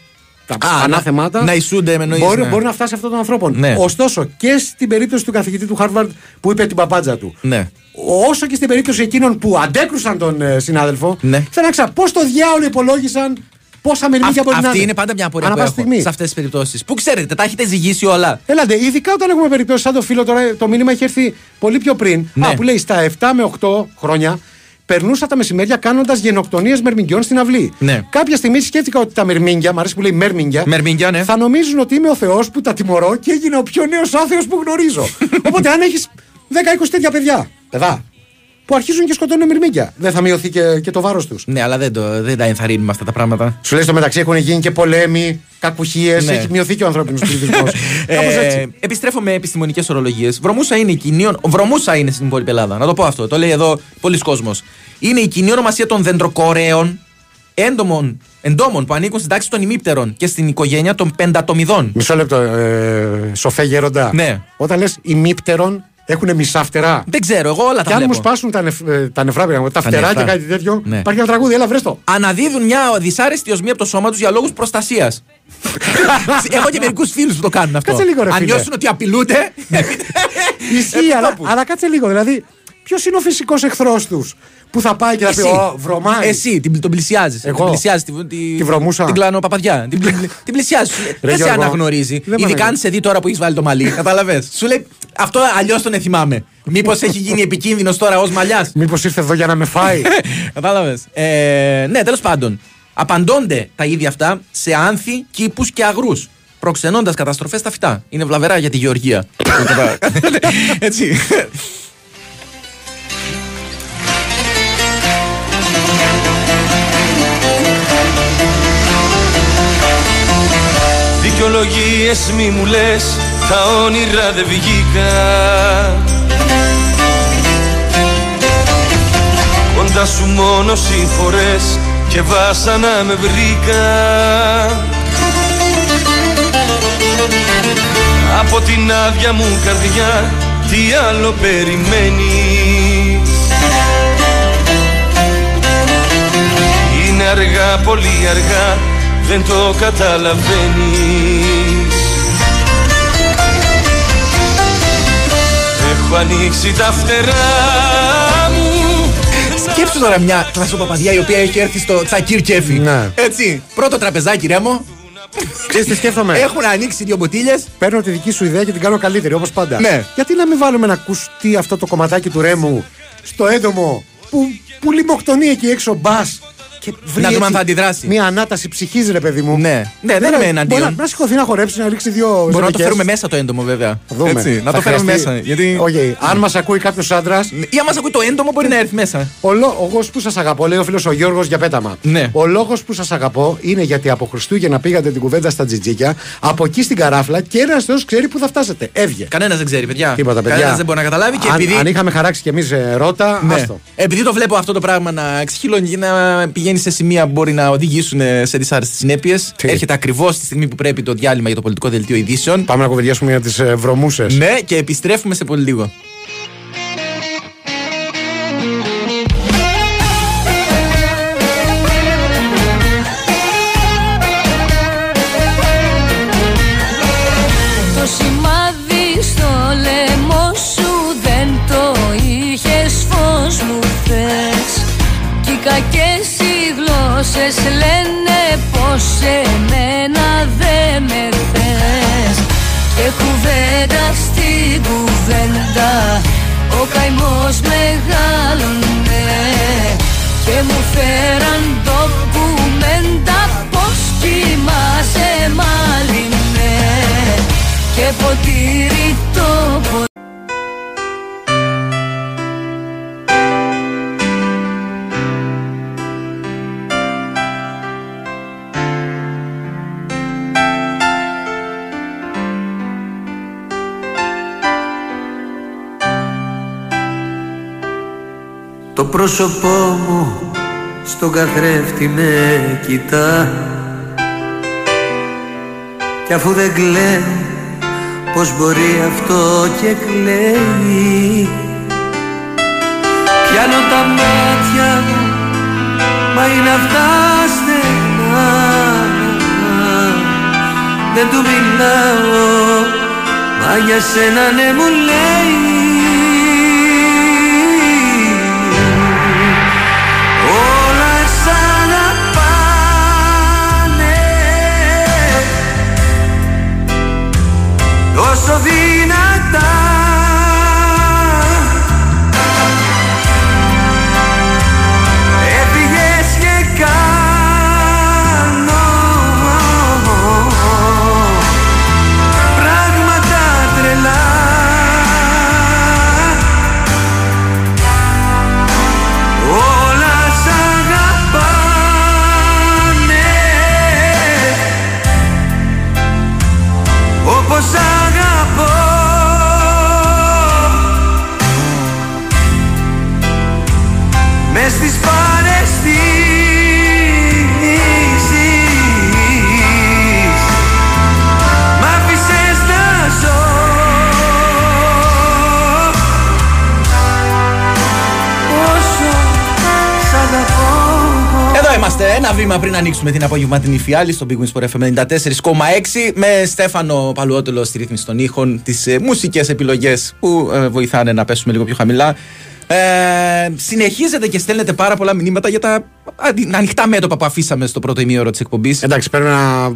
τα Α, ανάθεμάτα. να- να ισούνται, με εννοείς, μπορεί, ναι. μπορεί να φτάσει αυτόν των ανθρώπων. Ναι. Ωστόσο, και στην περίπτωση του καθηγητή του Harvard που είπε την παπάντζα του, Ναι. όσο και στην περίπτωση εκείνων που αντέκρουσαν τον ε, συνάδελφο, Ναι. θέλω να ξέρω πώς το διάολο υπολόγισαν πόσα μυρμήγκια μπορεί να αυτή είναι. είναι πάντα μια απορία Ανά που πάσα έχω στιγμή. σε αυτές τις περιπτώσεις. Πού ξέρετε, τα έχετε ζυγίσει όλα; Έλατε, ειδικά όταν έχουμε περιπτώσεις σαν το φίλο τώρα, το μήνυμα έχει έρθει πολύ πιο πριν. Ναι. Α, που λέει στα 7 με 8 χρόνια περνούσα τα μεσημέρια κάνοντας γενοκτονίες μερμηγκιών στην αυλή. Ναι. Κάποια στιγμή σκέφτηκα ότι τα μερμήγκια, μου αρέσει που λέει μερμήγκια, Μερμήγκια, ναι. θα νομίζουν ότι είμαι ο Θεός που τα τιμωρώ και έγινα ο πιο νέος άθεος που γνωρίζω. Οπότε αν έχεις 10-20 τέτοια παιδιά, παιδά, που αρχίζουν και σκοτώνουν μερμήγκια, δεν θα μειωθεί και, και το βάρος τους. Ναι, αλλά δεν, το, δεν τα ενθαρρύνουμε αυτά τα πράγματα. Σου λέει στο μεταξύ έχουν γίνει και πολέμοι, κακουχίες, Ναι. έχει μειωθεί και ο ανθρώπινος πληθυσμό. Κάπως έτσι. Ε, επιστρέφω με επιστημονικές ορολογίες. Βρωμούσα είναι η κοινή. ο- Βρωμούσα είναι στην υπόλοιπη Ελλάδα. Να το πω αυτό. Το λέει εδώ πολλοί κόσμος. Είναι η κοινή ονομασία των δεντροκορέων έντομων, εντόμων που ανήκουν στην τάξη των ημίπτερων και στην οικογένεια των πεντατομιδών. Μισό λεπτό, ε, σοφέ γέροντα. Ναι. Όταν λες ημίπτερον έχουν μισά φτερά. Δεν ξέρω, εγώ όλα τα Και αν μου βλέπω. σπάσουν τα, νεφ, ε, τα νεφρά, πια, τα φτερά νεφρά. και κάτι τέτοιο, Ναι. υπάρχει ένα τραγούδι, έλα βρες το. Αναδίδουν μια δυσάρεστη οσμή από το σώμα τους για λόγους προστασίας. Έχω και μερικούς φίλους που το κάνουν αυτό. Κάτσε λίγο, ρε Αν φίλε. νιώσουν ότι απειλούνται. Ισχύει, αλλά, αλλά κάτσε λίγο. Δηλαδή, ποιος είναι ο φυσικός εχθρός τους που θα πάει και θα πει: Εσύ. Ω, βρωμάει. Εσύ την, τον πλησιάζεις. Εγώ. Την πλησιάζεις τη, τη, Τη βρωμούσα. Την κλάνω παπαδιά. την, πλη- την πλησιάζεις. Δεν σε Γιώργο. αναγνωρίζει. Δεν με Ειδικά αν αναγνωρίζει. σε δει τώρα που έχεις βάλει το μαλλί. Κατάλαβες. Σου λέει αυτό αλλιώς τον θυμάμαι. Μήπως έχει γίνει επικίνδυνος τώρα ως μαλλιάς. Μήπως ήρθε εδώ για να με φάει. Κατάλαβες. Ε, ναι, τέλος πάντων. Απαντώνται τα ίδια αυτά σε άνθη, κήπους και αγρούς. προξενώντας καταστροφές στα φυτά. Είναι βλαβερά για τη γεωργία. Έτσι. Δικαιολογίες μη μου λες Τα όνειρα δεν βγήκα Κοντά σου μόνο συμφορές Και βάσανα με βρήκα Από την άδεια μου καρδιά Τι άλλο περιμένεις; Είναι αργά, πολύ αργά δεν το καταλαβαίνεις Έχω ανοίξει τα φτερά μου Σκέψου τώρα μια κλασσοπαπαδιά η οποία έχει έρθει στο τσακίρ κέφι. Ναι. Έτσι. Πρώτο τραπεζάκι, ρέμο. Ξέρεις τι σκέφτομαι; Έχουν ανοίξει δύο μποτίλε. Παίρνω τη δική σου ιδέα και την κάνω καλύτερη όπως πάντα. Ναι. Γιατί να μην βάλουμε να ακουστεί αυτό το κομματάκι του ρέμου στο έντομο που, που λιμοκτονεί εκεί έξω μπας. Και βρει Να δούμε έτσι αν θα αντιδράσει. Μια ανάταση ψυχή, ρε παιδί μου. Ναι. Ναι, δεν Μπορεί- είμαι μπορεί εναντίον. Να, να σηκωθεί να χορέψει, να ρίξει δύο Μπορούμε να το ζευγές. φέρουμε μέσα το έντομο, βέβαια. Θα δούμε. Έτσι, να Θα το φέρουμε χρειαστεί- μέσα. Γιατί. Όχι, αν μας ακούει κάποιος άντρα, Ή αν μας ακούει το έντομο, μπορεί να έρθει μέσα. ο λόγο που σας αγαπώ, λέει ο φίλος ο Γιώργος για πέταμα. Ναι. Ο λόγος που σας αγαπώ είναι γιατί από Χριστούγεννα πήγατε την κουβέντα στα τζιτζίκια, από εκεί στην καράφλα και ένας Θεός ξέρει που θα φτάσετε. Έβγε. Κανένας δεν ξέρει, παιδιά. Τίποτα, παιδιά. Κανένας δεν μπορεί να καταλάβει και αν, επειδή. αν είχαμε χαράξει κι εμείς ρότα, Ναι. άστο. Επειδή το βλέπω αυτό το πράγμα να εξχυλώνει και να πηγαίνει σε σημεία που μπορεί να οδηγήσουν ε, σε δυσάρεστες συνέπειες. Τι; Έρχεται ακριβώς τη στιγμή που πρέπει το διάλειμμα για το πολιτικό δελτίο ειδήσεων. Πάμε να κουβεντιάσουμε για τις βρωμούσες. Ναι, και επιστρέφουμε σε πολύ λίγο. Γλώσσες λένε πως εμένα δεν με θες. Και κουβέντα στην κουβέντα ο καημός μεγάλωνε. Και μου φέραν ντοκουμέντα πως κοιμάσαι μάλινε Και ποτήρι το ποτήρι Το πρόσωπό μου στον καθρέφτη με κοιτά. Κι αφού δεν κλαίω πως μπορεί αυτό και κλαίει; Πιάνω τα μάτια μου μα είναι αυτά στενά. Δεν του μιλάω μα για σένα ναι μου λέει Τόσο δυνατά βήμα πριν ανοίξουμε την απογευματινή φιάλη στο Big Wins Sport FM 94,6 με Στέφανο Παλουότελο στη ρύθμιση των ήχων, τις ε, μουσικές επιλογές που ε, βοηθάνε να πέσουμε λίγο πιο χαμηλά. Ε, συνεχίζετε και στέλνετε πάρα πολλά μηνύματα για τα ανοι- ανοιχτά μέτωπα που αφήσαμε στο πρώτο ημίωρο της εκπομπής. Εντάξει, πρέπει να,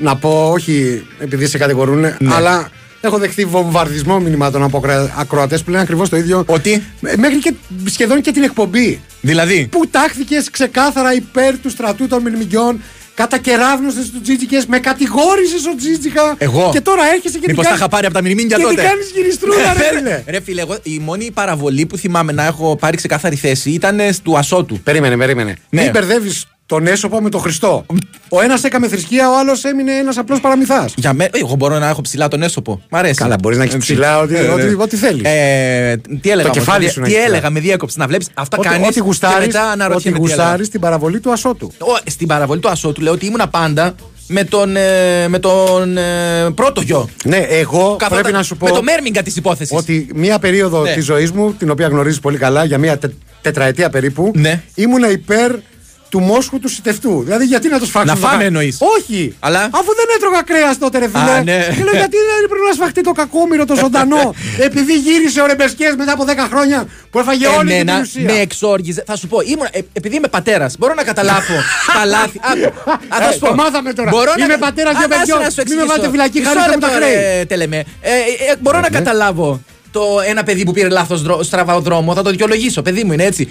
να πω, όχι επειδή σε κατηγορούν, Ναι. αλλά έχω δεχθεί βομβαρδισμό μηνυμάτων από ακροατές που λένε ακριβώς το ίδιο. Ότι; Ε, Μέχρι και σχεδόν και την εκπομπή. Δηλαδή, Που τάχθηκες ξεκάθαρα υπέρ του στρατού των μυρμηγκιών κατακεράβνωσε τους Τζίτζικε, με κατηγόρησες ο Τζίτζικα. Εγώ; Και τώρα έρχεσαι και Μήπως την τα είχα πάρει από τα μηνύμια και τότε; την κάνεις γυριστρούλα, ρε φίλε. Ρε φίλε, εγώ, η μόνη παραβολή που θυμάμαι να έχω πάρει ξεκάθαρη θέση ήταν ε, του Ασώτου. Περίμενε, περίμενε. Ναι. Μην μπερδεύεις τον έσωπο με τον Χριστό. Ο ένας έκαμε θρησκεία, ο άλλος έμεινε ένας απλός παραμυθάς. Για μέ... ε, Εγώ μπορώ να έχω ψηλά τον έσωπο. Μ' αρέσει. Καλά, μπορείς να έχεις Έτσι. ψηλά ό,τι, Ε, ό,τι, ναι. ό,τι θέλεις. Ε, τι έλεγα, Το όμως, κεφάλι τι- σου να Τι έχεις ψηλά. έλεγα, με διέκοψε να βλέπεις. Αυτά Ό,τι- κάνεις. Ό,τι γουστάρει μετά αναρωτιέμαι τι έλεγα. γουστάρεις στην παραβολή του Ασώτου. Ω, Στην παραβολή του Ασώτου λέω ότι ήμουνα πάντα με τον, ε, με τον ε, πρώτο γιο. Ναι, εγώ Καθόταν πρέπει να σου πω Με το μέρμιγκα της υπόθεσης. ότι μία περίοδο Ναι. της ζωής μου, την οποία γνωρίζεις πολύ καλά, για μία τε, τετραετία περίπου, Ναι. ήμουνα υπέρ του Μόσχου του σιτευτού. Δηλαδή, γιατί να το σφάξουμε. Να το φάμε κα- εννοείς. Όχι. Αλλά- Αφού δεν έτρωγα κρέας τότε, ρε φίλε. Α, ναι. Και λέω, γιατί δεν πρέπει να σφαχτεί το κακόμοιρο, το ζωντανό; επειδή γύρισε ο Ρεμπεσκές μετά από 10 χρόνια που έφαγε όλη την Εμένα περιουσία. με εξόργιζε. Θα σου πω, ήμουν, ε, επειδή είμαι πατέρας, μπορώ να καταλάβω τα λάθη. Άκου, α, θα Ε, σου πω. το μάθαμε τώρα. Μπορώ να- Είμαι πατέρας Α, δύο άσε παιδιών. να σου Μην με εξηγήσω. βάλετε φυλακή, Μισό χάριστε μου τα λεπτό, χρέη. ρε, Τελεμέ. Ε, ε, ε, μπορώ να καταλάβω το ένα παιδί που πήρε λάθος στραβά δρόμο, θα το δικαιολογήσω. Παιδί μου είναι έτσι.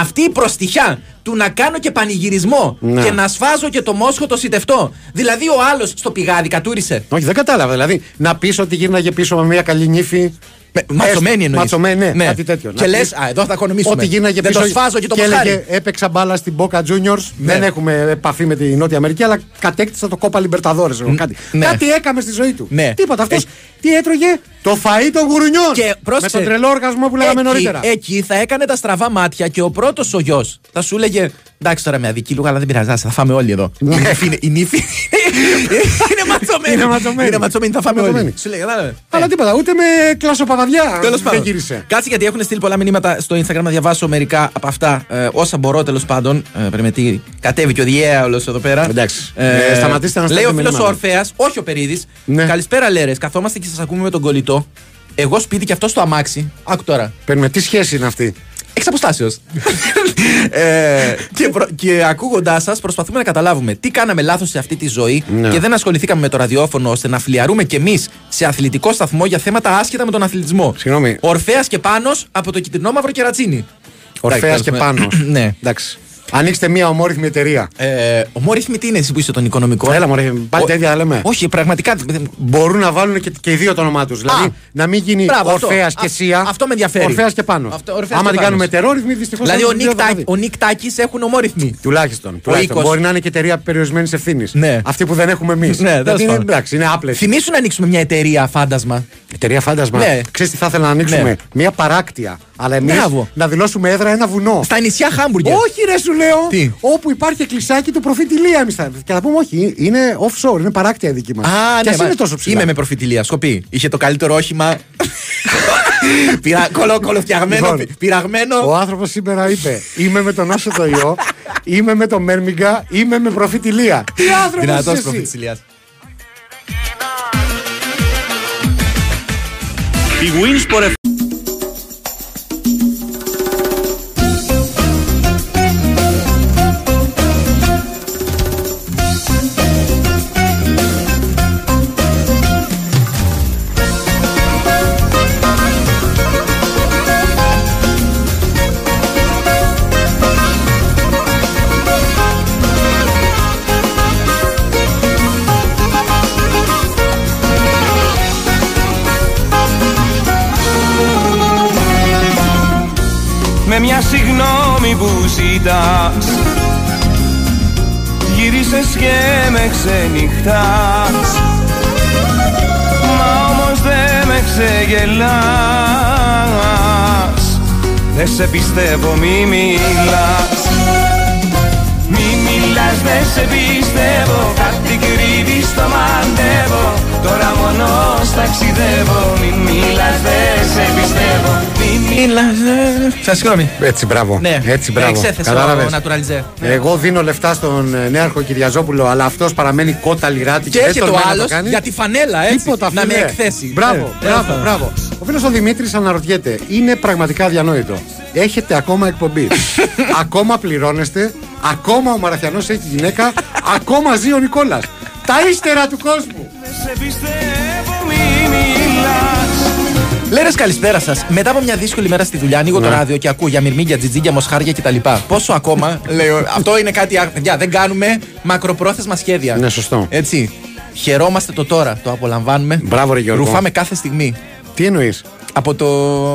Αυτή η προστιχιά του να κάνω και πανηγυρισμό Ναι. και να σφάζω και το μόσχο το σιτευτό. Δηλαδή ο άλλος στο πηγάδι κατούρισε. Όχι, δεν κατάλαβα. Δηλαδή, να πει ότι γύρναγε πίσω με μια καλή νύφη. Ματσωμένη εννοείς. Ματσωμένη, ναι, Ναι. κάτι τέτοιο. Και Να λες, πεις α, εδώ θα οικονομήσουμε. Ότι γίναγε Δεν πίσω. το σφάζω και το έλεγε, μοσχάρι. έπαιξα μπάλα στην Boca Juniors. Ναι. Δεν έχουμε επαφή με τη Νότια Αμερική, αλλά κατέκτησα το κόπα Libertadores. εγώ, Κάτι, ναι. κάτι έκαμε στη ζωή του. Ναι. Τίποτα. Αυτός Ε, τι έτρωγε, το φαΐ των γουρουνιών. Και με πρόσεξε, τον τρελό οργασμό που λέγαμε εκεί, νωρίτερα. Εκεί θα έκανε τα στραβά μάτια και ο πρώτος ο γιος θα σου έλεγε Εντάξει τώρα με αδική λόγα, αλλά δεν πειράζει, άσε, θα φάμε όλοι εδώ. Η νύφη είναι- Η νύφη είναι ματσωμένη. Είναι ματσωμένη. Είναι ματσωμένη, θα φάμε Ματσωμένη. όλοι. Σου λέει, κατάλαβε. Αλλά τίποτα, ούτε με κλάσο παπαδιά Τέλος δεν πάντων. γύρισε. Κάτσε γιατί έχουν στείλει πολλά μηνύματα στο Instagram να διαβάσω μερικά από αυτά. ε, όσα μπορώ τέλος πάντων. Ε, Πρεμετή, κατέβηκε ο Διέαολος εδώ πέρα. Εντάξει. Ε, σταματήστε να Λέει στέλνετε ο φίλος μηνύματα. Ορφαία, όχι ο Περίδης. Ναι. Καλησπέρα, Λέρες. Καθόμαστε και σας ακούμε με τον κολλητό. Εγώ σπίτι και αυτό στο αμάξι. Άκου τώρα. Παίρνουμε τι σχέση είναι αυτή; Εξ αποστάσεως. ε, και προ- και ακούγοντάς σας, προσπαθούμε να καταλάβουμε τι κάναμε λάθος σε αυτή τη ζωή Ναι. και δεν ασχοληθήκαμε με το ραδιόφωνο ώστε να φλιαρούμε κι εμείς σε αθλητικό σταθμό για θέματα άσχετα με τον αθλητισμό. Συγγνώμη. Ορφαία και πάνω από το κυτρινό μαύρο κερατσίνι. Ορφαία Εντάξει, και τέλος πάνω. πάντων. ναι. Εντάξει. Ανοίξτε μια ομόρυθμη εταιρεία. Ε, ομόρυθμη τι είναι εσύ που είσαι τον οικονομικό; Έλα, μωρέ, πάλι Ο- τέτοια θα λέμε. Όχι, πραγματικά. Μπορούν να βάλουν και, και οι δύο το όνομά τους. Δηλαδή να μην γίνει μπράβο, αυτό. Ορφαία και Α, Σία. αυτό με ενδιαφέρει. Ορφαία και πάνω. Αυτό, Ορφέας Άμα και την Πάνος. κάνουμε τερόρυθμη, δυστυχώς. Δηλαδή ο Νίκ, Τάκ, ο Νίκ Τάκης έχουν ομόρυθμη. Τουλάχιστον. τουλάχιστον. οίκος. Μπορεί να είναι και εταιρεία περιορισμένη ευθύνης. Ναι. Αυτή που δεν έχουμε εμείς. Ναι, τέλος είναι, πάντων. εντάξει, είναι άπλετη. Θυμήσου να ανοίξουμε μια εταιρεία φάντασμα. Εταιρεία φάντασμα. Ναι. Ξέρεις τι θα ήθελα να ανοίξουμε; Ναι. Μια παράκτια. Αλλά εμείς Μπράβο. να δηλώσουμε έδρα ένα βουνό. Στα νησιά Χάμπουργκερ. Όχι, ρε, σου λέω. Τι; Όπου υπάρχει εκκλησάκι του προφήτη Λία. Εμείς θα... Και θα πούμε, όχι, είναι offshore, είναι παράκτια η δική μας. Α, και ναι, ας μα- είναι τόσο ψηλά. Είμαι με προφητηλία. Σκοπή. Είχε το καλύτερο όχημα. Πειρα... κολο, κολοφτιαγμένο, Λοιπόν, πει- πειραγμένο. Ο άνθρωπος σήμερα είπε: Είμαι με τον Άσο το ιό, είμαι με τον Μέρμιγκα, είμαι με προφήτη Λία. Τι άνθρωπος Δυνατός είσαι προφήτης εσύ. ηλίας. Η Winsport συγνώμη που ζητάς Γύρισες και με ξενυχτάς. Μα όμως δεν με ξεγελάς. Δεν σε πιστεύω μη μιλάς. Μη μιλάς δεν σε πιστεύω Κάτι κρύβεις στο μαντεύω Τώρα μόνος ταξιδεύω Μη μιλάς δεν σε πιστεύω Μη μιλάς Σα συγγνώμη. Έτσι, μπράβο. Ναι, Έτσι, μπράβο. εξέθεσε ο Κατάλαβες. Νατουραλιζέ. Εγώ δίνω λεφτά στον ε, νέαρχο Κυριαζόπουλο, αλλά αυτός παραμένει κότα λιράτη Και δεν έρχεται ο τολμάει να άλλος το κάνει. για τη φανέλα, έτσι. Τίποτα, να με φίλε. εκθέσει. Μπράβο, Ε, μπράβο, τέλος μπράβο. Ο φίλος ο Δημήτρης αναρωτιέται, είναι πραγματικά αδιανόητο. Έχετε ακόμα εκπομπή. ακόμα πληρώνεστε. Ακόμα ο Μαραθιανός έχει γυναίκα. ακόμα ζει ο Νικόλας. Τα ύστερα του κόσμου. σε πιστεύω μη μιλάς Λε Καλησπέρα, καλησπέρα σας. Μετά από μια δύσκολη μέρα στη δουλειά, ανοίγω το Ναι. ράδιο και ακούω για μυρμήγκια, τζιτζίγκια, μοσχάρια κτλ. Πόσο ακόμα, λέω, αυτό είναι κάτι. α- Παιδιά, δεν κάνουμε μακροπρόθεσμα σχέδια. Ναι, σωστό. Έτσι. Χαιρόμαστε το τώρα, το απολαμβάνουμε. Μπράβο, ρε Γιώργο. Ρουφάμε κάθε στιγμή. Τι εννοείς; Από, το,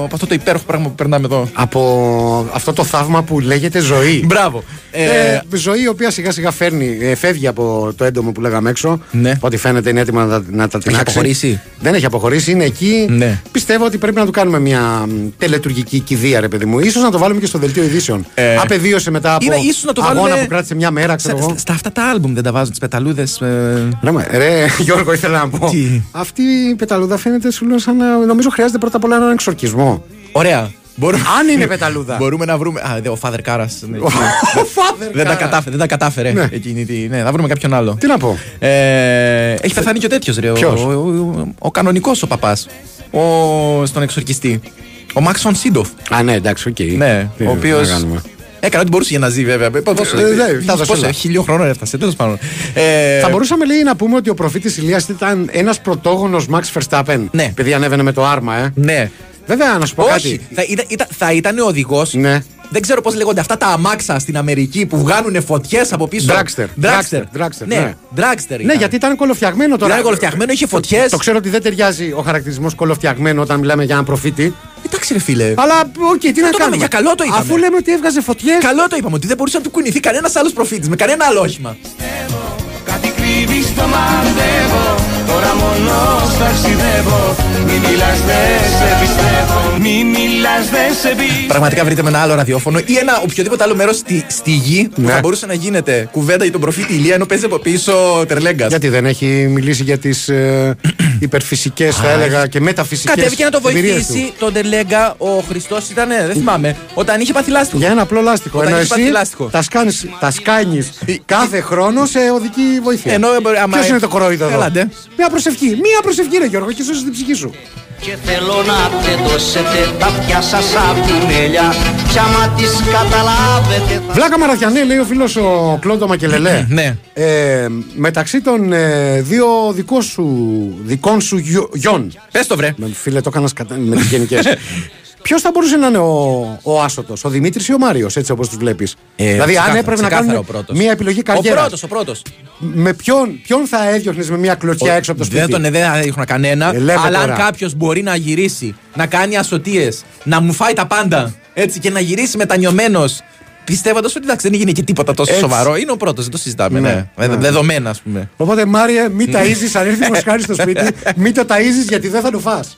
από αυτό το υπέροχο πράγμα που περνάμε εδώ. Από αυτό το θαύμα που λέγεται ζωή. Μπράβο. Ε, Ε, ζωή η οποία σιγά σιγά φέρνει, ε, φεύγει από το έντομο που λέγαμε έξω. Ναι. Ό,τι φαίνεται είναι έτοιμο να, τα- να τα τεινάξει. αποχωρήσει; Δεν έχει αποχωρήσει, είναι εκεί. Ναι. Πιστεύω ότι πρέπει να του κάνουμε μια μ, τελετουργική κηδεία, ρε παιδί μου. σω να το βάλουμε και στο δελτίο ειδήσεων. Ε, Απεβίωσε μετά από είναι ίσως να το αγώνα βάλουμε που κράτησε μια μέρα, ξέρω στα, εγώ. στα, στα αυτά τα άλμπουμ δεν τα βάζουν τις πεταλούδες. Ρε, μα, ρε, Γιώργο, ήθελα να πω. Τι; Αυτή η πεταλούδα φαίνεται σου λέω σαν να. Νομίζω χρειάζεται πρώτα απ' όλα έναν εξορκισμό. Ωραία. Μπορούμε, Αν είναι πεταλούδα. Μπορούμε να βρούμε. Α, δε, ο Father Κάρα. Ο Father δεν, τα Karas. κατάφερε, δεν τα κατάφερε Ναι. εκείνη τη. Ναι, θα βρούμε κάποιον άλλο. Τι να πω. Ε, έχει πεθάνει και ο τέτοιος ρε. Ο, Ποιος; ο, ο, ο κανονικός ο παπάς. Ο, στον εξορκιστή. Ο Μάξ Φον Σίντοφ. Α, ναι, εντάξει, οκ. Ναι, Τι ο να οποίο. Κάνουμε. Έκανε ό,τι μπορούσε για να ζει, βέβαια. Πόσο, Ε, ναι, τα δώσε πόσο, όλα. χίλιο χρόνο έφτασε, τέλος πάντων. Ε, Θα μπορούσαμε λέει να πούμε ότι ο προφήτης Ηλίας ήταν ένας πρωτόγονος Max Verstappen. Ναι. Επειδή ανέβαινε με το άρμα, ε. Ναι. Βέβαια, να σου πω Όχι, κάτι. θα ήταν, ήταν, θα ήταν ο οδηγός. Ναι. Δεν ξέρω πώς λέγονται αυτά τα αμάξα στην Αμερική που βγάνουν φωτιές από πίσω. Dragster. Dragster. Dragster, dragster, Ναι, ναι. dragster. Ναι, ήταν. γιατί ήταν κωλοφτιαγμένο τώρα. Ήταν κωλοφτιαγμένο, είχε φωτιές. Το ξέρω ότι δεν ταιριάζει ο χαρακτηρισμός κωλοφτιαγμένο όταν μιλάμε για έναν προφήτη. Εντάξει, ρε φίλε. Αλλά, οκ, τι να το είπαμε, κάνουμε; για καλό το είπαμε. Αφού λέμε ότι έβγαζε φωτιές. Καλό το είπαμε ότι δεν μπορούσε να του κουνηθεί κανένας άλλος προφήτης με κανένα άλλο όχημα. Κάτι κρύβει στο μαντεύω Τώρα μόνος ταξιδεύω Μη μιλάς δεν σε πιστεύω Μη μιλάς δεν σε πιστεύω Πραγματικά βρείτε με ένα άλλο ραδιόφωνο ή ένα οποιοδήποτε άλλο μέρος στη, στη γη που Ναι. θα μπορούσε να γίνεται κουβέντα για τον προφήτη Ηλία ενώ παίζει από πίσω Τερλέγκας. Γιατί δεν έχει μιλήσει για τις ε, υπερφυσικές, θα έλεγα, και μεταφυσικές. Κατέβηκε να το βοηθήσει τον τερλέγκα. Ο Χριστός ήταν, ε, δεν θυμάμαι, όταν είχε πάθει λάστιχο. Για ένα απλό λάστιχο. Όταν Ενώ έχει πάθει εσύ λάστιχο. τα, σκάνεις, τα σκάνεις κάθε χρόνο σε οδική βοήθεια. Ενώ, ε, άμα- Ποιος είναι το κορόιδο εδώ; Έλατε. Μια προσευχή. Μια προσευχή, ρε Γιώργο, και σώσει την ψυχή σου. Και θέλω να τεντώσετε τα αυτιά σας απ' τη μέλια Κι άμα τις καταλάβετε θα Βλάκα Μαραθιανέ, λέει ο φίλος ο Κλόντο Μακελελέ. Ναι. Ε, μεταξύ των ε, δύο δικών σου, δικών σου γιο- γιον. Πες το βρε. Με, φίλε, το έκανα σκατα... με τις γενικές. Ποιος θα μπορούσε να είναι ο, ο άσωτος, ο Δημήτρης ή ο Μάριος, έτσι όπως τους βλέπεις; Ε, δηλαδή, αν ξεκάθαρα, έπρεπε να ξεκάθαρα κάνουν ο πρώτος. μια επιλογή Ο καριέρα. πρώτος, ο πρώτος. Με ποιον, ποιον θα έδιωχνες με μια κλωτσιά έξω από το σπίτι; Δεν τον δεν έχουν κανένα. Ε, λέμε αλλά τώρα. αν κάποιος μπορεί να γυρίσει, να κάνει ασωτίες, να μου φάει τα πάντα έτσι και να γυρίσει μετανιωμένος. Πιστεύοντας ότι εντάξει, δεν έγινε και τίποτα τόσο Έτσι. σοβαρό. Είναι ο πρώτος, δεν το συζητάμε. Ναι, Ναι, ναι. Δεδομένα, ας πούμε. Οπότε, Μάριε, μην ταΐζεις αν έρθει μοσχάρι στο σπίτι, μην το ταΐζεις γιατί δεν θα του φας.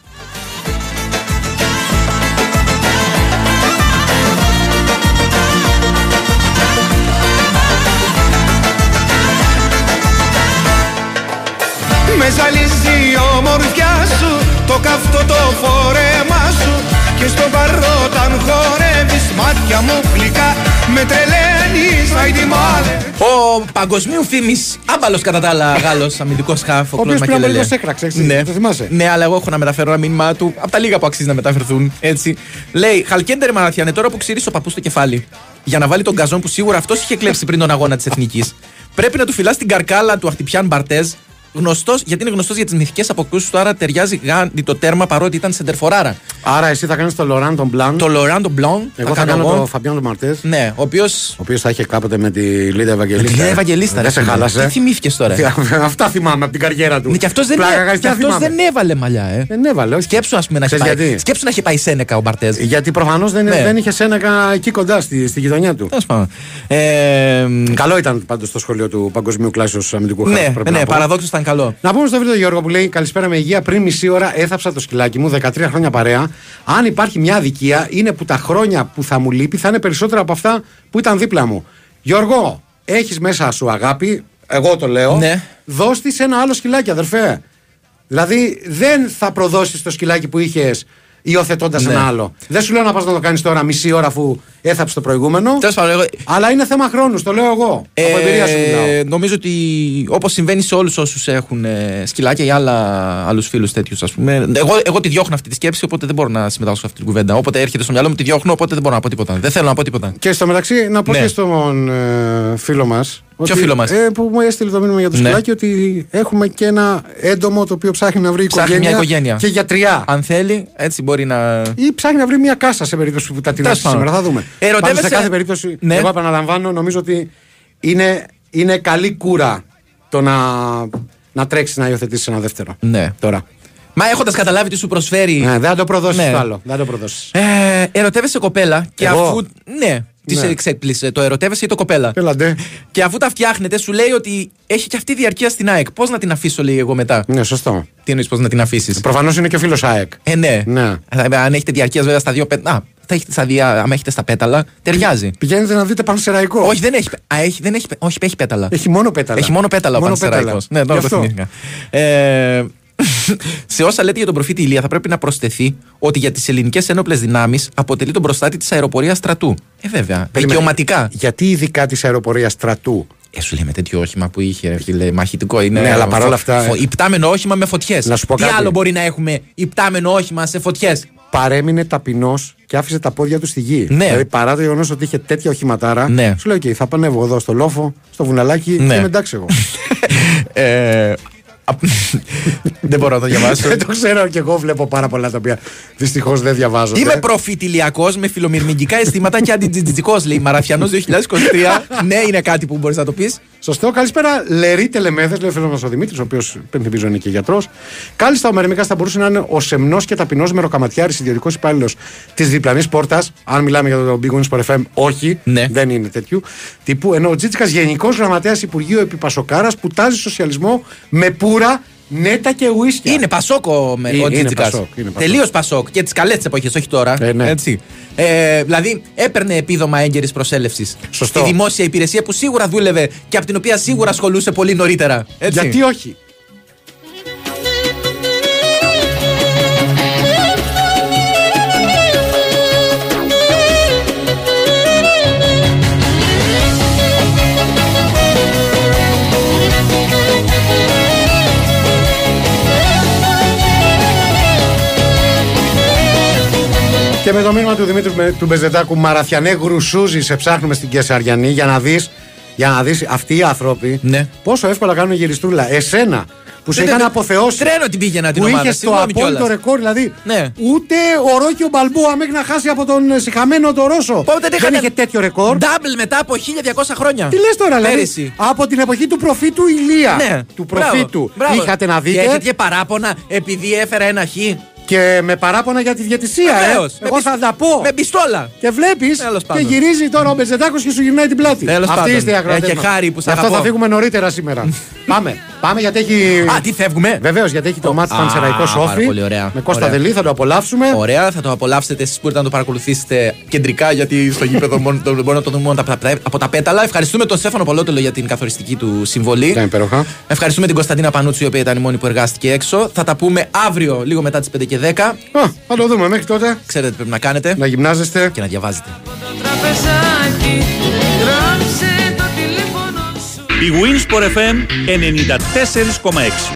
Με ζαλίζει η ομορφιά σου Το καυτό το φόρεμά σου Και στο παρόταν χορεύεις Μάτια μου γλυκά Με τρελαίνεις Άιντι μάλε Ο παγκοσμίου φήμης, άμπαλος κατά τα άλλα Γάλλος αμυντικός χάφ. Ο οποίος πριν από λίγο σε έκραξε, έτσι, Ναι. το θυμάσαι; Ναι, αλλά εγώ έχω να μεταφέρω ένα μήνυμά του από τα λίγα που αξίζει να μεταφερθούν. Έτσι. Λέει, Χαλκέντερ Μαραθιάνε, τώρα που ξυρίσει ο παππούς στο κεφάλι, για να βάλει τον καζόν που σίγουρα αυτός είχε κλέψει πριν τον αγώνα της Εθνικής. Πρέπει να του φυλάς την καρκάλα του Αχτυπιάν Μπαρτέζ, γνωστός, γιατί είναι γνωστός για τις μυθικές αποκρούσει του, άρα ταιριάζει γάντι το τέρμα παρότι ήταν σεντερφοράρα. Άρα, εσύ θα κάνεις το Λοράν τον Μπλαν. Το Λοράν τον Μπλον, Εγώ θα κάνω το Φαμπιάν τον Μαρτές. Ναι, ο οποίο. Ο οποίος θα είχε κάποτε με τη Λίδα Ευαγγελίστα. Τη Λίδα Ευαγγελίστα, Δεν ρε σε φίλε. χάλασε. Τι θυμήθηκες τώρα, ε; Αυτά θυμάμαι από την καριέρα του. Ναι, και αυτός δεν, Πλάκα, έ- κάνεις, και τα αυτός θυμάμαι. δεν έβαλε μαλλιά, ε. Δεν έβαλε, όχι. Σκέψου, ας πούμε, να έχει Ξέρεις πάει. γιατί; Σκέψου να έχει πάει Σένεκα ο Μπαρτέζ. Γιατί προφανώς δεν, Ναι. δεν είχε Σένεκα εκεί κοντά στη, στη γειτονιά του. Τέλος πάντων. Ε, Καλό ήταν πάντως το σχολείο του Παγκοσμίου Κλάσεω Αμυντικού Χάρτη. ναι, πρέπει ναι, να πω. παραδόξως ήταν καλό. Να πούμε στο βίντεο Γιώργο που λέει Καλησπέρα με υγεία. Πριν μισή ώρα έθαψα το σκυλάκι μου, 13 χρόνια παρέα. Αν υπάρχει μια αδικία, είναι που τα χρόνια που θα μου λείπει θα είναι περισσότερα από αυτά που ήταν δίπλα μου. Γιώργο, έχεις μέσα σου αγάπη, εγώ το λέω. Ναι. Δώσ' της ένα άλλο σκυλάκι, αδερφέ. Δηλαδή δεν θα προδώσεις το σκυλάκι που είχες υιοθετώντας Ναι. ένα άλλο. Δεν σου λέω να πας να το κάνεις τώρα μισή ώρα αφού έθαψε το προηγούμενο. Τέλος πάντων, εγώ. Αλλά είναι θέμα χρόνους, το λέω εγώ. από εμπειρία σου μιλάω. Ε, νομίζω ότι όπως συμβαίνει σε όλους όσους έχουν ε, σκυλάκια ή άλλα, άλλους φίλους τέτοιους, ας πούμε. Εγώ, εγώ τη διώχνω αυτή τη σκέψη, οπότε δεν μπορώ να συμμετάσχω σε αυτή την κουβέντα. Όποτε έρχεται στο μυαλό μου, τη διώχνω, οπότε δεν μπορώ να πω τίποτα. Δεν θέλω να πω τίποτα. Και στο μεταξύ να πω Ναι. και στον ε, φίλο μας, Ότι- φίλο μας; Ε, που μου έστειλε το μήνυμα για το Ναι. σκυλάκι ότι έχουμε και ένα έντομο το οποίο ψάχνει να βρει Ψάχνει οικογένεια. μια οικογένεια. Και γιατριά. Αν θέλει, έτσι μπορεί να. Ή ψάχνει να βρει μια κάσα σε περίπτωση που τα τεινάσει Τέλος πάντων. σήμερα. Θα δούμε. Ερωτεύεσαι- Πάντως, σε κάθε περίπτωση, Ναι. εγώ επαναλαμβάνω, νομίζω ότι είναι, είναι καλή κούρα το να, να τρέξεις να υιοθετήσεις ένα δεύτερο. Ναι. Τώρα. Μα έχοντας καταλάβει τι σου προσφέρει. Ναι, δεν θα το προδώσεις Ναι. το άλλο. Δεν θα το προδώσεις. Ε, ερωτεύεσαι κοπέλα και Εγώ; αφού. Ναι, τη Ναι. εξέπλησε. Το ερωτεύεσαι ή το κοπέλα; Έλα ντε. Και αφού τα φτιάχνετε, σου λέει ότι έχει και αυτή διαρκεία στην ΑΕΚ. Πώς να την αφήσω, λέει εγώ μετά; Ναι, σωστό. Τι εννοείς πώς να την αφήσεις; Προφανώς είναι και ο φίλος ΑΕΚ. Ε, ναι. Ναι. Ε, Αν έχετε διαρκείας βέβαια στα δύο πέταλα. Α, θα έχετε στα δύο, άμα έχετε στα πέταλα, ταιριάζει. Πηγαίνετε να δείτε πανσεραϊκό. όχι, δεν έχει. Α, έχει, δεν έχει, όχι, έχει πέταλα. Έχει μόνο πέταλα. Έχει μόνο πέταλα ο Μόνο Πανσεραϊκός. πέταλα. Ναι, τώρα Γι' το αυτό. θυμήθηκα. Ε, σε όσα λέτε για τον προφήτη Ηλία, θα πρέπει να προσθεθεί ότι για τις ελληνικές ένοπλες δυνάμεις αποτελεί τον προστάτη της αεροπορίας στρατού. Ε, βέβαια. Περίμενε. Δικαιωματικά. Γιατί ειδικά της αεροπορίας στρατού; Ε, σου λέει με τέτοιο όχημα που είχε, ρε φίλε, μαχητικό είναι. Ναι, αλλά παρόλα αυτά, Φο, ε. υπτάμενο όχημα με φωτιές. Να σου πω Τι κάτι. άλλο μπορεί να έχουμε υπτάμενο όχημα σε φωτιές; Παρέμεινε ταπεινός και άφησε τα πόδια του στη γη. Ναι. Δηλαδή παρά το γεγονός ότι είχε τέτοια οχηματάρα, Ναι. σου λέει: OK, θα πανεύω εδώ στο λόφο, στο βουναλάκι Ναι. και είμαι εντάξει εγώ. ε, α- δεν μπορώ να το διαβάσω. Δεν το ξέρω και εγώ βλέπω πάρα πολλά τα οποία δυστυχώς δεν διαβάζω. Είμαι προφητηλιακός με φιλομυρμηγκικά αισθήματα και αντιτζιτζιτικός, λέει Μαραθιανός 2023. ναι, είναι κάτι που μπορείς να το πεις. Σωστό. Καλησπέρα, Λερή Τελεμέθε, λέει ο φίλος μας ο Δημήτρης, ο οποίος πενθυμίζω είναι και γιατρός. Κάλλιστα ο Μερμικάς θα μπορούσε να είναι ο σεμνός και ταπεινός μεροκαματιάρης ιδιωτικός υπάλληλος της διπλανής πόρτας. Αν μιλάμε για το Big Wings for FM, όχι, Ναι. δεν είναι τέτοιου τύπου. Ενώ ο Τζίτσικας γενικός γραμματέας Υπουργείου Επιπασοκάρας που τάζει σοσιαλισμό με πουρα, νέτα και ουίσκια. Είναι Πασόκο με Είναι- ο είναι Τζιτζικά. Πασόκ, είναι Πασόκ. Τελείως Πασόκ και τις καλές τι εποχέ, όχι τώρα. Ε, ναι. Έτσι. Ε, δηλαδή έπαιρνε επίδομα έγκαιρης προσέλευσης. Σωστό. Στη δημόσια υπηρεσία που σίγουρα δούλευε και από την οποία σίγουρα ασχολούσε πολύ νωρίτερα. Έτσι. Γιατί όχι; Και με το μήνυμα του Δημήτρης με- του Μπεζετάκου Μαραθιανέ Γρουσούζη σε ψάχνουμε στην Κεσαριανή για να δει για να δεις αυτοί οι άνθρωποι Ναι. πόσο εύκολα κάνουν γυριστούλα. Εσένα που σε Δεν- είχαν δεν- αποθεώσει. Τρένο την πήγαινα την που ομάδα. είχες το συγγνώμη απόλυτο κιόλας. ρεκόρ, δηλαδή Ναι. ούτε ο Ρόκιο Μπαλμπούα μέχρι να χάσει από τον ε, συχαμένο το Ρώσο. Πότε δεν δεν είχατε- είχε τέτοιο ρεκόρ. Double μετά από 1200 χρόνια. Τι λες τώρα, δηλαδή. Πέρυσι. Από την εποχή του προφήτου Ηλία. Ναι. Του Μπράβο. προφήτου. Μπράβο. Είχατε να Και δείτε. έχετε και παράπονα επειδή έφερα ένα χ. Και με παράπονα για τη διαιτησία, ε. Βεβαίως. Με Εγώ πισ- θα τα πω. Με πιστόλα. Και βλέπεις Τέλος και πάντων. γυρίζει τώρα ο Μπεζετάκος και σου γυρνάει την πλάτη. Τέλος Αυτή πάντων. είστε οι ακροατές Έχει μας. χάρη που σε Γι' αυτό αγαπώ. θα φύγουμε νωρίτερα σήμερα. πάμε. Πάμε γιατί έχει. Α, τι φεύγουμε; Βεβαίως γιατί έχει το μάτι Α, Πανσεραϊκό πάρα Σόφι. πολύ ωραία. Με Κώστα Ωραία. Δελή θα το απολαύσουμε. Ωραία, θα το απολαύσετε εσείς μπορείτε να το παρακολουθήσετε κεντρικά γιατί στο γήπεδο μόνο, το, μπορεί να το δούμε μόνο από τα- από τα πέταλα. Ευχαριστούμε τον Στέφανο Πολότελο για την καθοριστική του συμβολή. Ήταν υπέροχα. Ευχαριστούμε την Κωνσταντίνα Πανούτσου η οποία ήταν η μόνη που εργάστηκε έξω. Θα τα πούμε αύριο λίγο μετά τις 5 και 10. Α, θα το δούμε μέχρι τότε. Ξέρετε τι πρέπει να κάνετε Να γυμνάζεστε. και να διαβάζετε. τραπεζάκι Γράψε το τηλέφωνο σου Η Winsport FM 94,6